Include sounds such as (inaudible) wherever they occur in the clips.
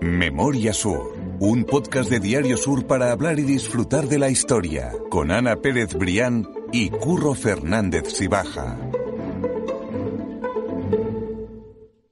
Memoria Sur, un podcast de Diario Sur para hablar y disfrutar de la historia, con Ana Pérez Brián y Curro Fernández Sibaja.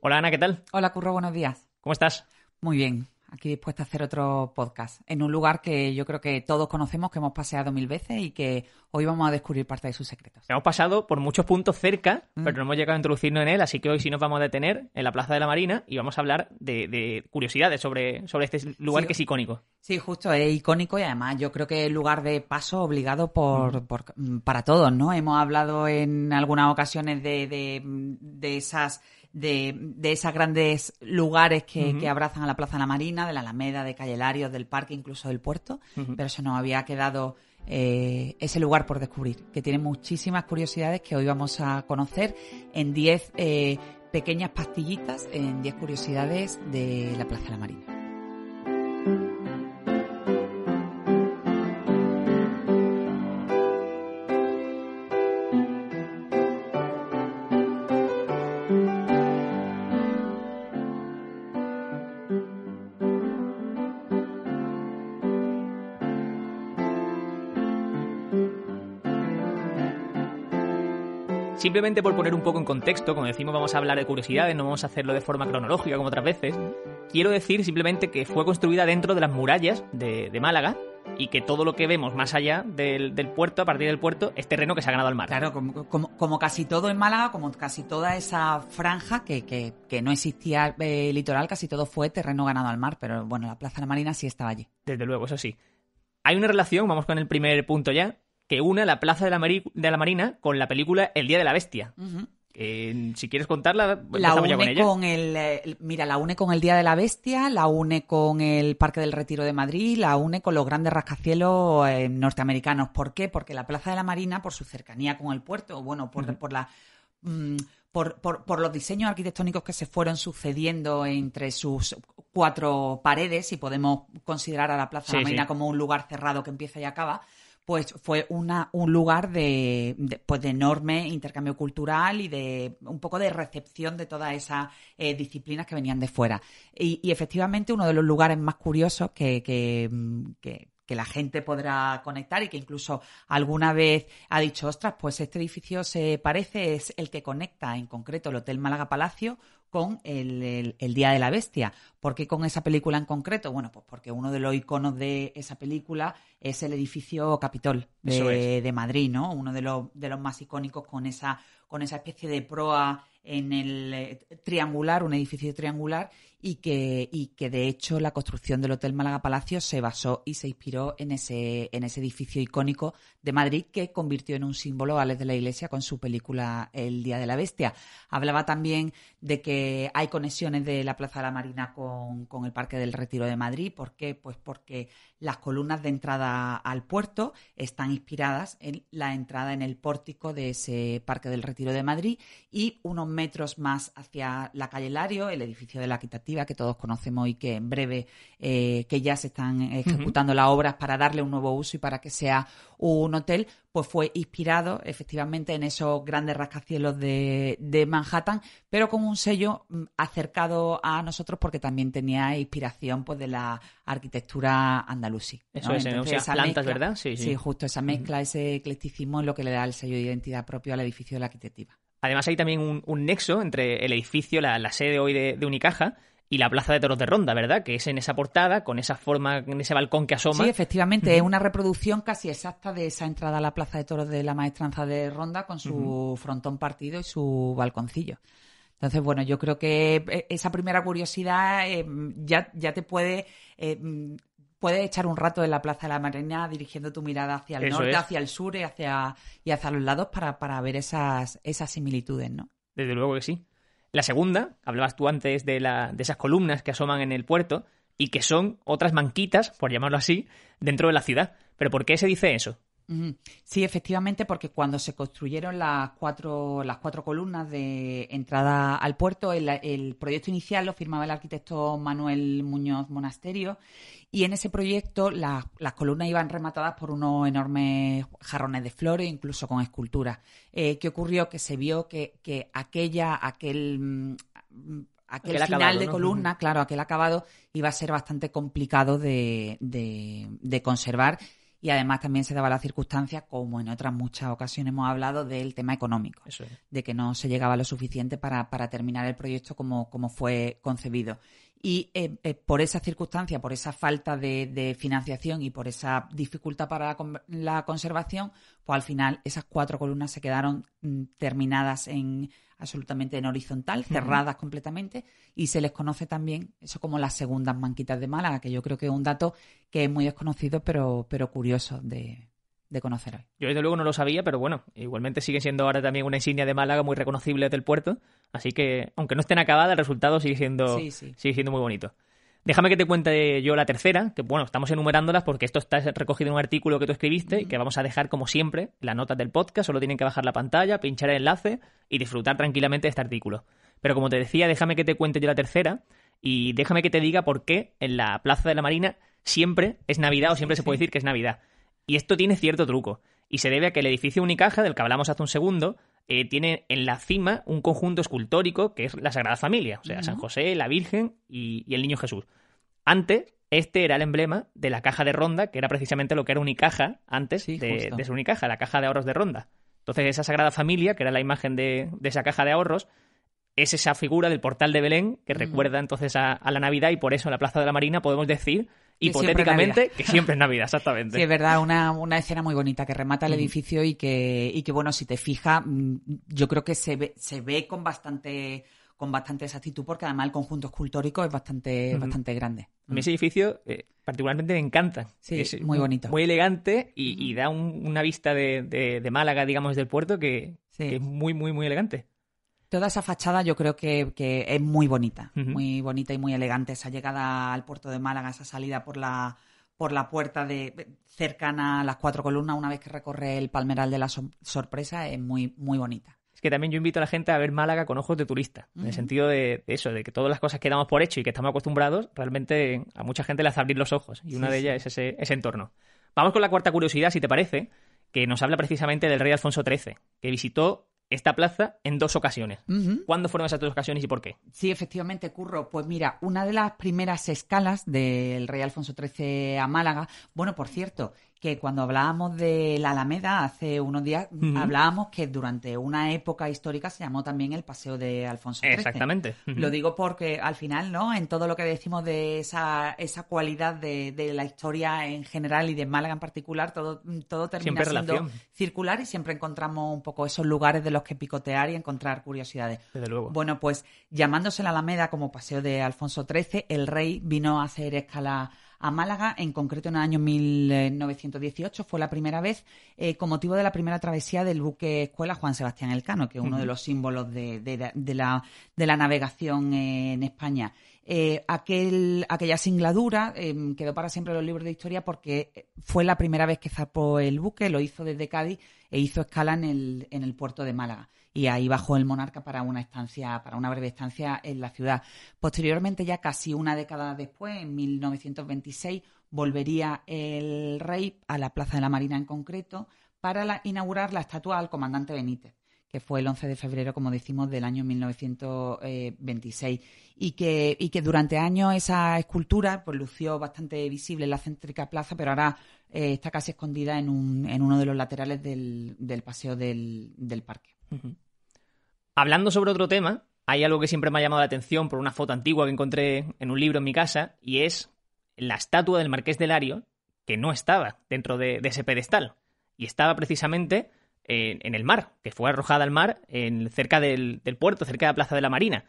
Hola Ana, ¿qué tal? Hola Curro, buenos días. ¿Cómo estás? Muy bien, aquí dispuesta a hacer otro podcast, en un lugar que yo creo que todos conocemos, que hemos paseado mil veces y que hoy vamos a descubrir parte de sus secretos. Hemos pasado por muchos puntos cerca, pero no hemos llegado a introducirnos en él, así que hoy sí nos vamos a detener en la Plaza de la Marina y vamos a hablar de, de curiosidades sobre, sobre este lugar Sí. que es icónico. Sí, justo, es icónico y además yo creo que es lugar de paso obligado por, por- mm, para todos, ¿no? Hemos hablado en algunas ocasiones de, de, de esas de, de esas grandes lugares que, que abrazan a la Plaza de la Marina, de la Alameda, de Calle Larios, del parque, incluso del puerto, pero se nos había quedado eh, ese lugar por descubrir, que tiene muchísimas curiosidades que hoy vamos a conocer en 10 eh, pequeñas pastillitas, en 10 curiosidades de la Plaza de la Marina. Simplemente por poner un poco en contexto, como decimos, vamos a hablar de curiosidades, no vamos a hacerlo de forma cronológica como otras veces. Quiero decir simplemente que fue construida dentro de las murallas de, de Málaga y que todo lo que vemos más allá del, del puerto, a partir del puerto, es terreno que se ha ganado al mar. Claro, como, como, como casi todo en Málaga, como casi toda esa franja que, que, que no existía eh, litoral, casi todo fue terreno ganado al mar, pero bueno, la Plaza de la Marina sí estaba allí. Desde luego, eso sí. Hay una relación, vamos con el primer punto ya, que une la Plaza de la, Mari- de la Marina con la película El Día de la Bestia. Que, si quieres contarla, La empezamos ya con une ella. con el, eh, mira, la une con el Día de la Bestia, la une con el Parque del Retiro de Madrid, la une con los grandes rascacielos eh, norteamericanos. ¿Por qué? Porque la Plaza de la Marina, por su cercanía con el puerto, o bueno, por, por la mm, por, por- por los diseños arquitectónicos que se fueron sucediendo entre sus cuatro paredes, y podemos considerar a la Plaza de Sí, la Marina sí. como un lugar cerrado que empieza y acaba, pues fue una, un lugar de, pues de enorme intercambio cultural y de un poco de recepción de todas esas eh, disciplinas que venían de fuera. Y, y efectivamente uno de los lugares más curiosos que, que, mm, que- que la gente podrá conectar y que incluso alguna vez ha dicho, ostras, pues este edificio se parece, es el que conecta en concreto el Hotel Málaga Palacio con el, el- el Día de la Bestia. ¿Por qué con esa película en concreto? Bueno, pues porque uno de los iconos de esa película es el edificio Capitol de, de Madrid, ¿no? Uno de los, de los más icónicos con esa, con esa especie de proa en el eh, triangular, un edificio triangular, y que, y que de hecho la construcción del Hotel Málaga Palacio se basó y se inspiró en ese, en ese edificio icónico de Madrid que convirtió en un símbolo a Alex de la Iglesia con su película El Día de la Bestia. Hablaba también de que hay conexiones de la Plaza de la Marina con, con el Parque del Retiro de Madrid. ¿Por qué? Pues porque las columnas de entrada al puerto están inspiradas en la entrada en el pórtico de ese Parque del Retiro de Madrid y unos metros más hacia la calle Lario, el edificio de la Que todos conocemos y que en breve eh, que ya se están ejecutando las obras para darle un nuevo uso y para que sea un hotel, pues fue inspirado efectivamente en esos grandes rascacielos de, de Manhattan, pero con un sello mm, acercado a nosotros porque también tenía inspiración pues de la arquitectura andalusí. Eso es, sea, esa plantas, ¿verdad? Sí, Sí, sí. justo esa mezcla, ese eclecticismo es lo que le da el sello de identidad propio al edificio de la arquitectiva. Además hay también un, un nexo entre el edificio, la, la sede hoy de, de Unicaja, y la Plaza de Toros de Ronda, ¿verdad? Que es en esa portada, con esa forma, en ese balcón que asoma. Sí, efectivamente, es una reproducción casi exacta de esa entrada a la Plaza de Toros de la Maestranza de Ronda con su frontón partido y su balconcillo. Entonces, bueno, yo creo que eh, esa primera curiosidad eh, ya, ya te puede... eh, Puedes echar un rato en la Plaza de la Marina dirigiendo tu mirada hacia el Eso norte, es. hacia el sur y hacia, y hacia los lados para, para ver esas, esas similitudes, ¿no? Desde luego que sí. La segunda, hablabas tú antes de, la, de esas columnas que asoman en el puerto y que son otras manquitas, por llamarlo así, dentro de la ciudad. ¿Pero por qué se dice eso? Sí, efectivamente, porque cuando se construyeron las cuatro, las cuatro columnas de entrada al puerto, el, el proyecto inicial lo firmaba el arquitecto Manuel Muñoz Monasterio y en ese proyecto la- las columnas iban rematadas por unos enormes jarrones de flores, incluso con esculturas. Eh, ¿Qué ocurrió? Que se vio que, que aquella, aquel, mm, aquel, Aquel final acabado, de columna, claro, aquel acabado iba a ser bastante complicado de, de- de conservar y además también se daba la circunstancia, como en otras muchas ocasiones hemos hablado, del tema económico es. de que no se llegaba lo suficiente para, para terminar el proyecto como, como fue concebido. Y eh, eh, por esa circunstancia, por esa falta de, de financiación y por esa dificultad para la, con- la conservación, pues al final esas cuatro columnas se quedaron mm, terminadas en absolutamente en horizontal, cerradas completamente, y se les conoce también eso como las segundas manquitas de Málaga, que yo creo que es un dato que es muy desconocido, pero, pero curioso de, de conocer hoy. Yo desde luego no lo sabía, pero bueno, igualmente sigue siendo ahora también una insignia de Málaga muy reconocible del puerto, así que aunque no estén acabadas, el resultado sigue siendo, Sí, sí. sigue siendo muy bonito. Déjame que te cuente yo la tercera, que bueno, estamos enumerándolas porque esto está recogido en un artículo que tú escribiste y que vamos a dejar como siempre las notas del podcast, solo tienen que bajar la pantalla, pinchar el enlace y disfrutar tranquilamente de este artículo. Pero como te decía, déjame que te cuente yo la tercera y déjame que te diga por qué en la Plaza de la Marina siempre es Navidad o siempre se puede decir que es Navidad. Y esto tiene cierto truco. Y se debe a que el edificio Unicaja, del que hablamos hace un segundo, eh, tiene en la cima un conjunto escultórico que es la Sagrada Familia. O sea, San José, la Virgen y, y el Niño Jesús. Antes, este era el emblema de la caja de Ronda, que era precisamente lo que era Unicaja antes Sí, de, de ser Unicaja, la caja de ahorros de Ronda. Entonces, esa Sagrada Familia, que era la imagen de, de esa caja de ahorros, es esa figura del portal de Belén que recuerda entonces a, a la Navidad y por eso en la Plaza de la Marina podemos decir Siempre hipotéticamente Navidad. que siempre es Navidad, exactamente. Sí, es verdad, una, una escena muy bonita que remata el edificio y que, y que, bueno, si te fijas, mm, yo creo que se ve, se ve con bastante con bastante exactitud porque además el conjunto escultórico es bastante, bastante grande. A mí ese edificio eh, particularmente me encanta. Sí, es muy bonito. Muy elegante y, y da un- una vista de, de- de Málaga, digamos, del puerto que, Sí. que es muy, muy, muy elegante. Toda esa fachada yo creo que, que es muy bonita, muy bonita y muy elegante. Esa llegada al puerto de Málaga, esa salida por la por la puerta de cercana a las cuatro columnas una vez que recorre el palmeral de la Sor- sorpresa es muy muy bonita. Es que también yo invito a la gente a ver Málaga con ojos de turista, en el sentido de, de eso, de que todas las cosas que damos por hecho y que estamos acostumbrados, realmente a mucha gente le hace abrir los ojos. Y una Sí, de sí. ellas es ese, ese entorno. Vamos con la cuarta curiosidad, si te parece, que nos habla precisamente del rey Alfonso XIII, que visitó esta plaza en dos ocasiones. Ujú. ¿Cuándo fueron esas dos ocasiones y por qué? Sí, efectivamente, Curro. Pues mira, una de las primeras escalas del rey Alfonso XIII a Málaga, bueno, por cierto, que cuando hablábamos de la Alameda hace unos días, hablábamos que durante una época histórica se llamó también el Paseo de Alfonso XIII. Exactamente. Lo digo porque al final, ¿no? En todo lo que decimos de esa, esa cualidad de, de la historia en general y de Málaga en particular, todo, todo termina Siempre siendo relación. circular y siempre encontramos un poco esos lugares de los que picotear y encontrar curiosidades. Desde luego. Bueno, pues llamándose la Alameda como Paseo de Alfonso XIII, el rey vino a hacer escala a Málaga, en concreto en el año 1918, fue la primera vez, eh, con motivo de la primera travesía del buque escuela Juan Sebastián Elcano, que es uno de los símbolos de, de- de la, de la navegación eh, en España. Eh, aquel, aquella singladura eh, quedó para siempre en los libros de historia porque fue la primera vez que zarpó el buque, lo hizo desde Cádiz e hizo escala en el, en el puerto de Málaga. Y ahí bajó el monarca para una estancia, para una breve estancia en la ciudad. Posteriormente, ya casi una década después, en 1926, volvería el rey a la Plaza de la Marina en concreto para la- inaugurar la estatua al comandante Benítez que fue el 11 de febrero, como decimos, del año 1926. Y que, y que durante años esa escultura pues, lució bastante visible en la céntrica plaza, pero ahora eh, está casi escondida en, un, en uno de los laterales del, paseo del parque. Hablando sobre otro tema, hay algo que siempre me ha llamado la atención por una foto antigua que encontré en un libro en mi casa y es la estatua del Marqués de Lario que no estaba dentro de, ese pedestal y estaba precisamente en, en el mar, que fue arrojada al mar en, cerca del puerto, cerca de la Plaza de la Marina.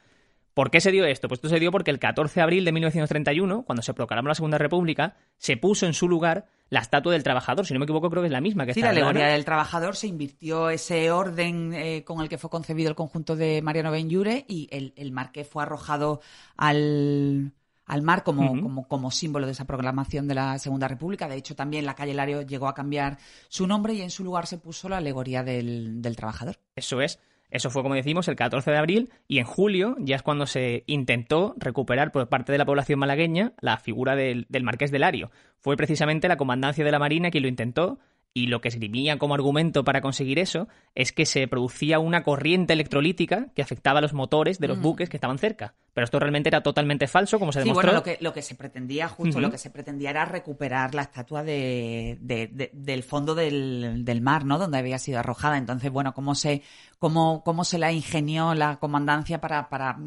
¿Por qué se dio esto? Pues esto se dio porque el 14 de abril de 1931, cuando se proclamó la Segunda República, se puso en su lugar la estatua del trabajador. Si no me equivoco, creo que es la misma que Sí, está la alegoría del trabajador se invirtió ese orden eh, con el que fue concebido el conjunto de Mariano Benlliure y el, el marqués fue arrojado al, al mar como, como, como símbolo de esa proclamación de la Segunda República. De hecho, también la calle Lario llegó a cambiar su nombre y en su lugar se puso la alegoría del, del trabajador. Eso es. Eso fue, como decimos, el 14 de abril y en julio ya es cuando se intentó recuperar por parte de la población malagueña la figura del, del Marqués de Lario. Fue precisamente la comandancia de la Marina quien lo intentó y lo que esgrimía como argumento para conseguir eso es que se producía una corriente electrolítica que afectaba a los motores de los Mm. buques que estaban cerca. pero esto realmente era totalmente falso, como se Sí, demostró. bueno, lo que, lo que se pretendía, justo lo que se pretendía era recuperar la estatua de, de- de- del fondo del, del mar, ¿no? Donde había sido arrojada. Entonces, bueno, cómo se, cómo, cómo se la ingenió la comandancia para, para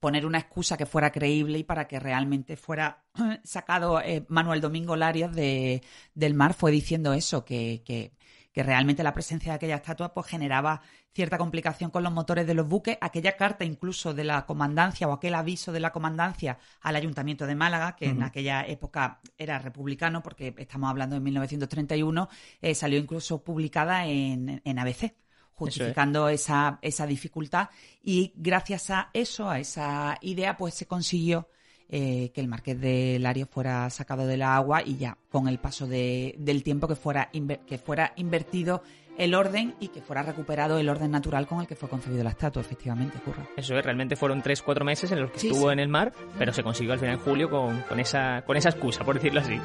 poner una excusa que fuera creíble y para que realmente fuera (clears throat) sacado eh, Manuel Domingo Larios de, del mar, fue diciendo eso, que, que, que realmente la presencia de aquella estatua pues generaba cierta complicación con los motores de los buques. Aquella carta incluso de la comandancia o aquel aviso de la comandancia al Ayuntamiento de Málaga, que en aquella época era republicano, porque estamos hablando de 1931, eh, salió incluso publicada en, en ABC justificando esa, esa dificultad y gracias a eso, a esa idea, pues se consiguió eh, que el Marqués de Larios fuera sacado del agua y ya con el paso de- del tiempo que fuera, que fuera invertido el orden y que fuera recuperado el orden natural con el que fue concebido la estatua, efectivamente, Curro. Eso es, realmente fueron 3-4 meses en los que Sí, estuvo sí. en el mar, pero se consiguió al final en julio con, con esa, con esa excusa, por decirlo así.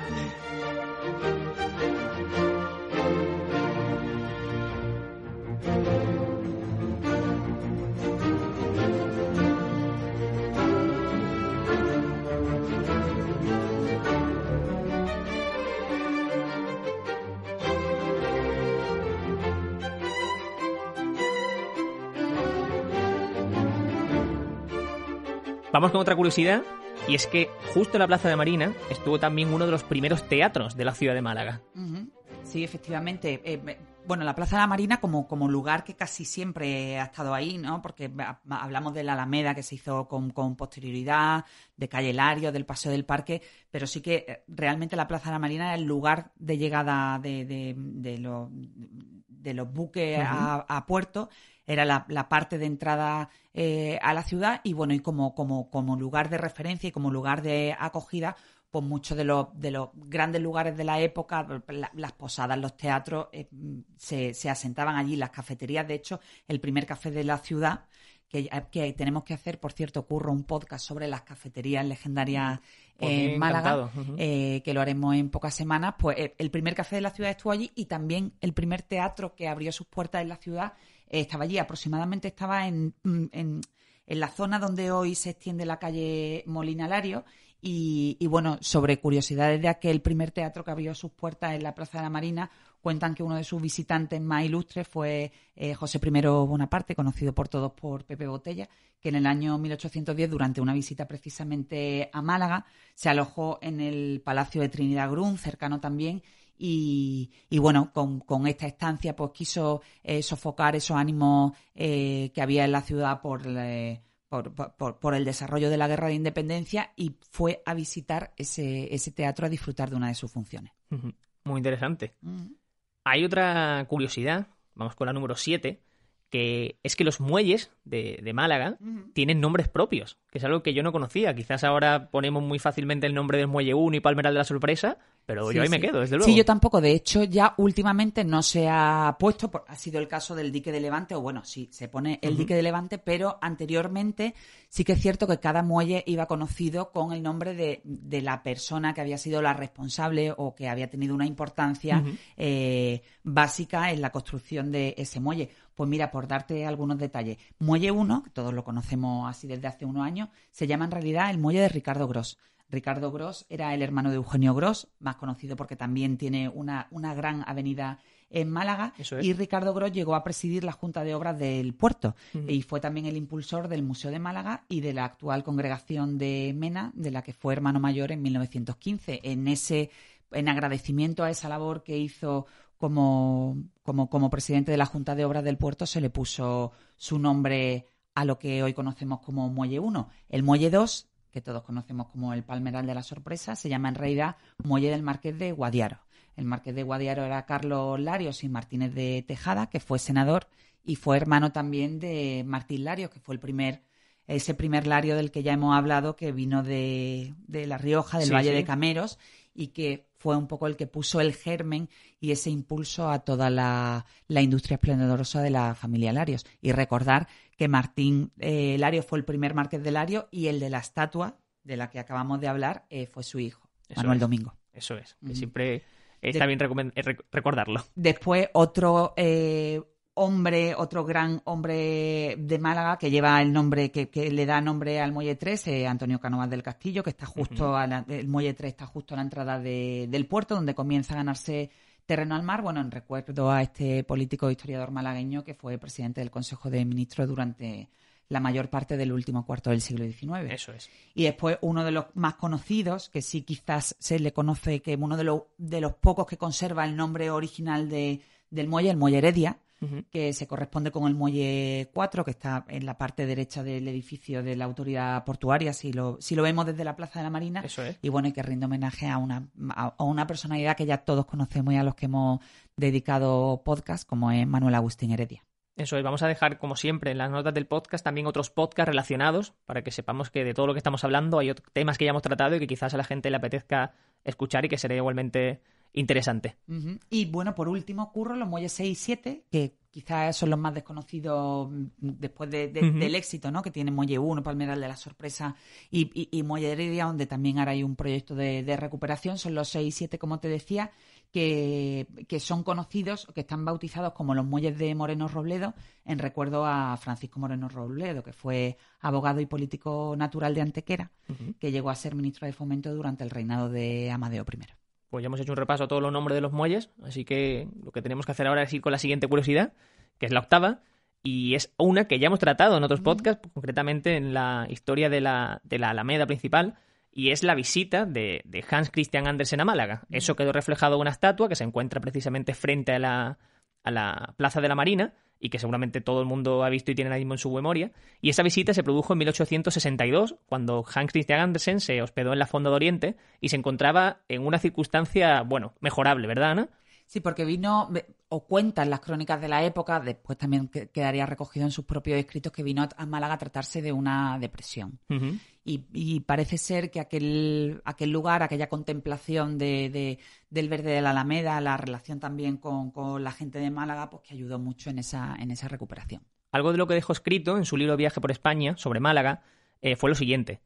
Vamos con otra curiosidad, y es que justo en la Plaza de Marina estuvo también uno de los primeros teatros de la ciudad de Málaga. Sí, efectivamente. Eh, bueno, la Plaza de la Marina como, como lugar que casi siempre ha estado ahí, ¿no? Porque ha- hablamos de la Alameda que se hizo con, con posterioridad, de Calle Lario, del Paseo del Parque, pero sí que eh, realmente la Plaza de la Marina era el lugar de llegada de, de- de los, de los buques a, a puerto, era la, la parte de entrada eh, a la ciudad y bueno, y como, como, como lugar de referencia y como lugar de acogida, pues muchos de los, de los grandes lugares de la época, la- las posadas, los teatros, eh, se, se asentaban allí, las cafeterías. De hecho, el primer café de la ciudad, que, que tenemos que hacer, por cierto, curro un podcast sobre las cafeterías legendarias Mí, en Málaga, eh, que lo haremos en pocas semanas. Pues eh, el primer café de la ciudad estuvo allí y también el primer teatro que abrió sus puertas en la ciudad eh, estaba allí. Aproximadamente estaba en, mm, en, en la zona donde hoy se extiende la calle Molina Lario. Y, y, bueno, sobre curiosidades de aquel primer teatro que abrió sus puertas en la Plaza de la Marina, cuentan que uno de sus visitantes más ilustres fue eh, José I Bonaparte, conocido por todos por Pepe Botella, que en el año 1810, durante una visita precisamente a Málaga, se alojó en el Palacio de Trinidad Grun, cercano también, y, y bueno, con, con esta estancia pues quiso eh, sofocar esos ánimos eh, que había en la ciudad por, por, por- por el desarrollo de la guerra de independencia y fue a visitar ese, ese teatro a disfrutar de una de sus funciones. Muy interesante. Mm. Hay otra curiosidad, vamos con la número 7, que es que los muelles de, de Málaga tienen nombres propios, que es algo que yo no conocía. Quizás ahora ponemos muy fácilmente el nombre del muelle 1 y Palmeral de la Sorpresa, pero Sí, yo ahí me quedo, desde luego. Sí, yo tampoco. De hecho, ya últimamente no se ha puesto, por- ha sido el caso del dique de Levante, o bueno, sí, se pone el dique de Levante, pero anteriormente sí que es cierto que cada muelle iba conocido con el nombre de, de la persona que había sido la responsable o que había tenido una importancia eh, básica en la construcción de ese muelle. Pues mira, por darte algunos detalles, Muelle 1, que todos lo conocemos así desde hace unos años, se llama en realidad el Muelle de Ricardo Gross. Ricardo Gross era el hermano de Eugenio Gross, más conocido porque también tiene una, una gran avenida en Málaga. Eso es. Y Ricardo Gross llegó a presidir la Junta de Obras del puerto y fue también el impulsor del Museo de Málaga y de la actual congregación de Mena, de la que fue hermano mayor en 1915. En ese en agradecimiento a esa labor que hizo como, como, como presidente de la Junta de Obras del Puerto, se le puso su nombre a lo que hoy conocemos como Muelle 1. El Muelle 2, que todos conocemos como el Palmeral de la Sorpresa, se llama en realidad Muelle del Marqués de Guadiaro. El Marqués de Guadiaro era Carlos Larios y Martínez de Tejada, que fue senador y fue hermano también de Martín Larios, que fue el primer ese primer Lario del que ya hemos hablado, que vino de, de La Rioja, del Sí, Valle sí. de Cameros, y que fue un poco el que puso el germen y ese impulso a toda la, la industria esplendorosa de la familia Larios. Y recordar que Martín eh, Larios fue el primer marqués de Lario y el de la estatua de la que acabamos de hablar eh, fue su hijo, Eso Manuel es. Domingo. Eso es, que siempre está De- bien eh, rec- recordarlo. Después, otro, eh, hombre, otro gran hombre de Málaga que lleva el nombre, que, le da nombre al Muelle 3, eh, Antonio Canovas del Castillo, que está justo, el Muelle 3 está justo a la entrada del puerto, donde comienza a ganarse terreno al mar. Bueno, en recuerdo a este político e historiador malagueño que fue presidente del Consejo de Ministros durante la mayor parte del último cuarto del siglo XIX. Eso es. Y después uno de los más conocidos, que sí quizás se le conoce que uno de los, de los pocos que conserva el nombre original de, del muelle, el muelle Heredia, que se corresponde con el muelle 4, que está en la parte derecha del edificio de la autoridad portuaria, si lo, si lo vemos desde la Plaza de la Marina. Eso es. Y bueno, y que rinde homenaje a una, a una personalidad que ya todos conocemos y a los que hemos dedicado podcast, como es Manuel Agustín Heredia. Eso es, vamos a dejar, como siempre, en las notas del podcast también otros podcasts relacionados para que sepamos que de todo lo que estamos hablando hay temas que ya hemos tratado y que quizás a la gente le apetezca escuchar y que sería igualmente interesante. Y bueno, por último, Curro, los muelles 6 y 7, que quizás son los más desconocidos mm, después del éxito ¿no? que tiene Muelle 1, Palmeral de la Sorpresa y, y, Muelle Heredia, donde también ahora hay un proyecto de, de recuperación. Son los 6 y 7, como te decía, que, son conocidos, que están bautizados como los muelles de Moreno Robledo, en recuerdo a Francisco Moreno Robledo, que fue abogado y político natural de Antequera, que llegó a ser ministro de Fomento durante el reinado de Amadeo I. Pues ya hemos hecho un repaso a todos los nombres de los muelles, así que lo que tenemos que hacer ahora es ir con la siguiente curiosidad, que es la octava, y es una que ya hemos tratado en otros podcasts, concretamente en la historia de la, de la Alameda principal, y es la visita de, Hans Christian Andersen a Málaga. Eso quedó reflejado en una estatua que se encuentra precisamente frente a la, a la Plaza de la Marina y que seguramente todo el mundo ha visto y tiene ahí mismo en su memoria. Y esa visita se produjo en 1862, cuando Hans Christian Andersen se hospedó en la Fonda de Oriente y se encontraba en una circunstancia, bueno, mejorable, ¿verdad, Ana? Sí, porque vino, o cuentan las crónicas de la época, después también quedaría recogido en sus propios escritos que vino a Málaga a tratarse de una depresión. Y, parece ser que aquel, lugar, aquella contemplación de, del verde de la Alameda, la relación también con, la gente de Málaga, pues que ayudó mucho en esa, en esa recuperación. Algo de lo que dejó escrito en su libro Viaje por España sobre Málaga eh, fue lo siguiente.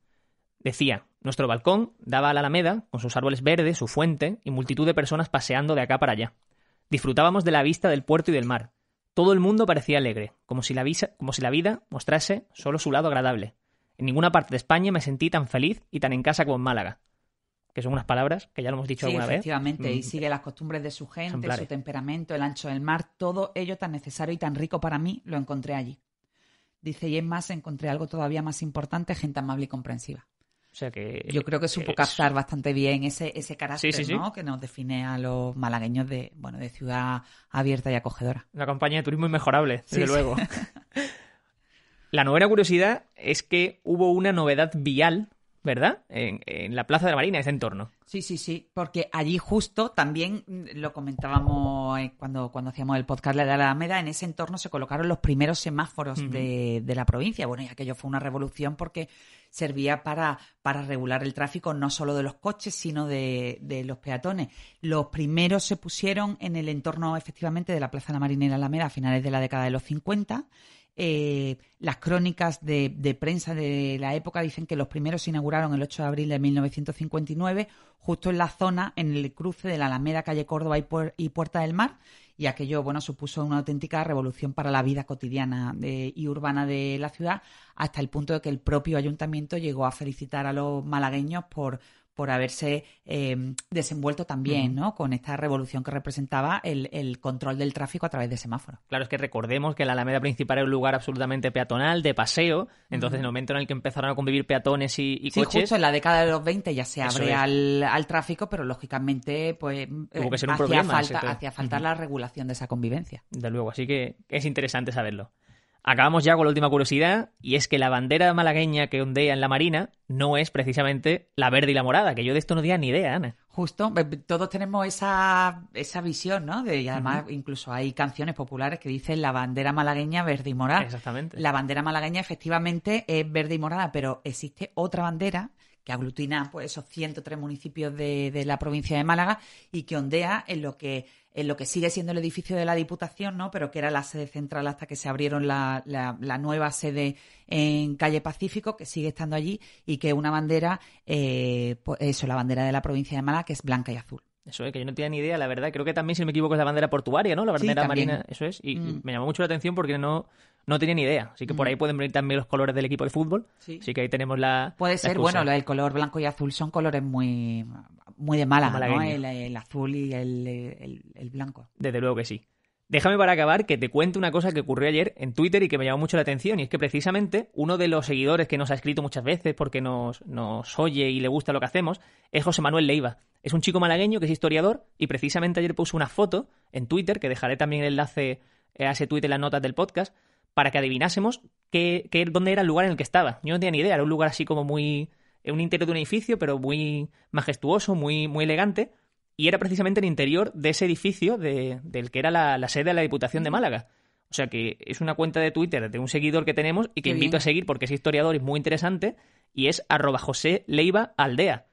Decía, nuestro balcón daba a la Alameda, con sus árboles verdes, su fuente y multitud de personas paseando de acá para allá. Disfrutábamos de la vista del puerto y del mar. Todo el mundo parecía alegre, como si la, como si la vida mostrase solo su lado agradable. En ninguna parte de España me sentí tan feliz y tan en casa como en Málaga. Que son unas palabras que ya lo hemos dicho alguna vez. Efectivamente, y mm. sigue las costumbres de su gente, su temperamento, el ancho del mar, todo ello tan necesario y tan rico para mí, lo encontré allí. Dice, y es más, encontré algo todavía más importante, gente amable y comprensiva. Yo creo que supo captar bastante bien ese, ese carácter que nos define a los malagueños de, bueno, de ciudad abierta y acogedora. Una campaña de turismo inmejorable, desde luego. (laughs) la novena curiosidad es que hubo una novedad vial ¿verdad? En, la Plaza de la Marina, ese entorno. Sí, sí, sí, porque allí justo también mm, lo comentábamos eh, cuando, cuando hacíamos el podcast de la Alameda, en ese entorno se colocaron los primeros semáforos de, la provincia. Bueno, y aquello fue una revolución porque servía para, para regular el tráfico no solo de los coches, sino de, de, los peatones. Los primeros se pusieron en el entorno, efectivamente, de la Plaza de la Marina y la Alameda a finales de la década de los 50 eh, las crónicas de, prensa de la época dicen que los primeros se inauguraron el 8 de abril de 1959, justo en la zona, en el cruce de la Alameda, calle Córdoba y, Puerta del Mar, y aquello, bueno, supuso una auténtica revolución para la vida cotidiana y urbana de la ciudad, hasta el punto de que el propio ayuntamiento llegó a felicitar a los malagueños por por haberse em, desenvuelto también ¿no? con esta revolución que representaba el, control del tráfico a través de semáforos. Claro, es que recordemos que la Alameda principal era un lugar absolutamente peatonal, de paseo, entonces en el momento en el que empezaron a convivir peatones y, y sí, justo en la década de los 20 ya se abre al, tráfico, pero lógicamente pues Tuvo que ser un hacía problema falta, hacía falta la regulación de esa convivencia. De luego, así que es interesante saberlo. Acabamos ya con la última curiosidad, y es que la bandera malagueña que ondea en la Marina no es precisamente la verde y la morada, que yo de esto no tenía ni idea, Ana. Justo, todos tenemos esa, esa visión, ¿no? De, y además incluso hay canciones populares que dicen la bandera malagueña verde y morada. Exactamente. La bandera malagueña efectivamente es verde y morada, pero existe otra bandera que aglutina pues, esos 103 municipios de, de la provincia de Málaga y que ondea en lo que en lo que sigue siendo el edificio de la Diputación, ¿no? Pero que era la sede central hasta que se abrieron la, la, nueva sede en calle Pacífico, que sigue estando allí, y que una bandera, eh, pues eso, la bandera de la provincia de Málaga, que es blanca y azul. Eso es, que yo no tenía ni idea, la verdad. Creo que también, si no me equivoco, es la bandera portuaria, ¿no? La bandera marina, eso es. Y Mm. me llamó mucho la atención porque no, no tenía ni idea. Así que por Mm. ahí pueden venir también los colores del equipo de fútbol. Sí. Así que ahí tenemos la. Puede la ser, excusa. bueno, el color blanco y azul son colores muy, muy de Málaga, ¿no? El, el azul y el, el- el blanco. Desde luego que sí. Déjame para acabar que te cuente una cosa que ocurrió ayer en Twitter y que me llamó mucho la atención. Y es que precisamente uno de los seguidores que nos ha escrito muchas veces porque nos, nos oye y le gusta lo que hacemos es José Manuel Leiva. Es un chico malagueño que es historiador y precisamente ayer puso una foto en Twitter, que dejaré también el enlace a ese tweet en las notas del podcast, para que adivinásemos qué, qué- dónde era el lugar en el que estaba. Yo no tenía ni idea, era un lugar así como muy... en un interior de un edificio, pero muy majestuoso, muy, muy elegante y era precisamente el interior de ese edificio de- del que era la, la sede de la Diputación de Málaga. O sea que es una cuenta de Twitter de un seguidor que tenemos y que Qué invito bien. a seguir porque es historiador y es muy interesante y es arroba José Leiva Aldea.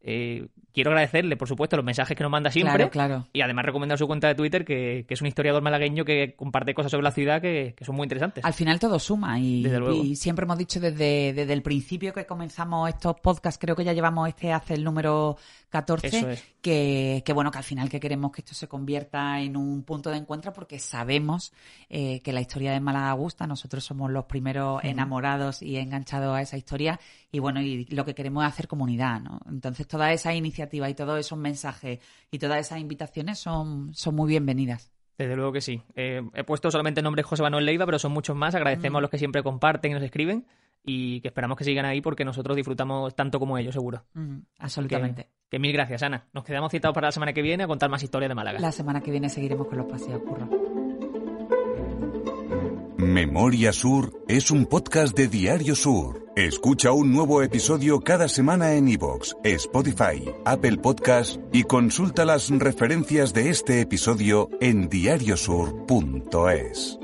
Eh, quiero agradecerle, por supuesto, los mensajes que nos manda siempre Claro, claro. y además recomendar su cuenta de Twitter que, que es un historiador malagueño que comparte cosas sobre la ciudad que, que son muy interesantes. Al final todo suma y, Desde luego. y siempre hemos dicho desde, desde el principio que comenzamos estos podcasts, creo que ya llevamos este hace el número 14, Eso es. que, que bueno, que al final que queremos que esto se convierta en un punto de encuentro porque sabemos eh, que la historia de Málaga gusta, nosotros somos los primeros enamorados y enganchados a esa historia y bueno, y lo que queremos es hacer comunidad, ¿no? Entonces todas esas y todos esos mensajes y todas esas invitaciones son, son muy bienvenidas. Desde luego que sí. Eh, he puesto solamente el nombre José Manuel Leiva, pero son muchos más. Agradecemos Mm. a los que siempre comparten y nos escriben y que esperamos que sigan ahí porque nosotros disfrutamos tanto como ellos, seguro. Mm, Que, absolutamente. que mil gracias, Ana. Nos quedamos citados para la semana que viene a contar más historias de Málaga. La semana que viene seguiremos con los paseos, curro. Memoria Sur es un podcast de Diario Sur. Escucha un nuevo episodio cada semana en iVoox, Spotify, Apple Podcast y consulta las referencias de este episodio en diariosur.es.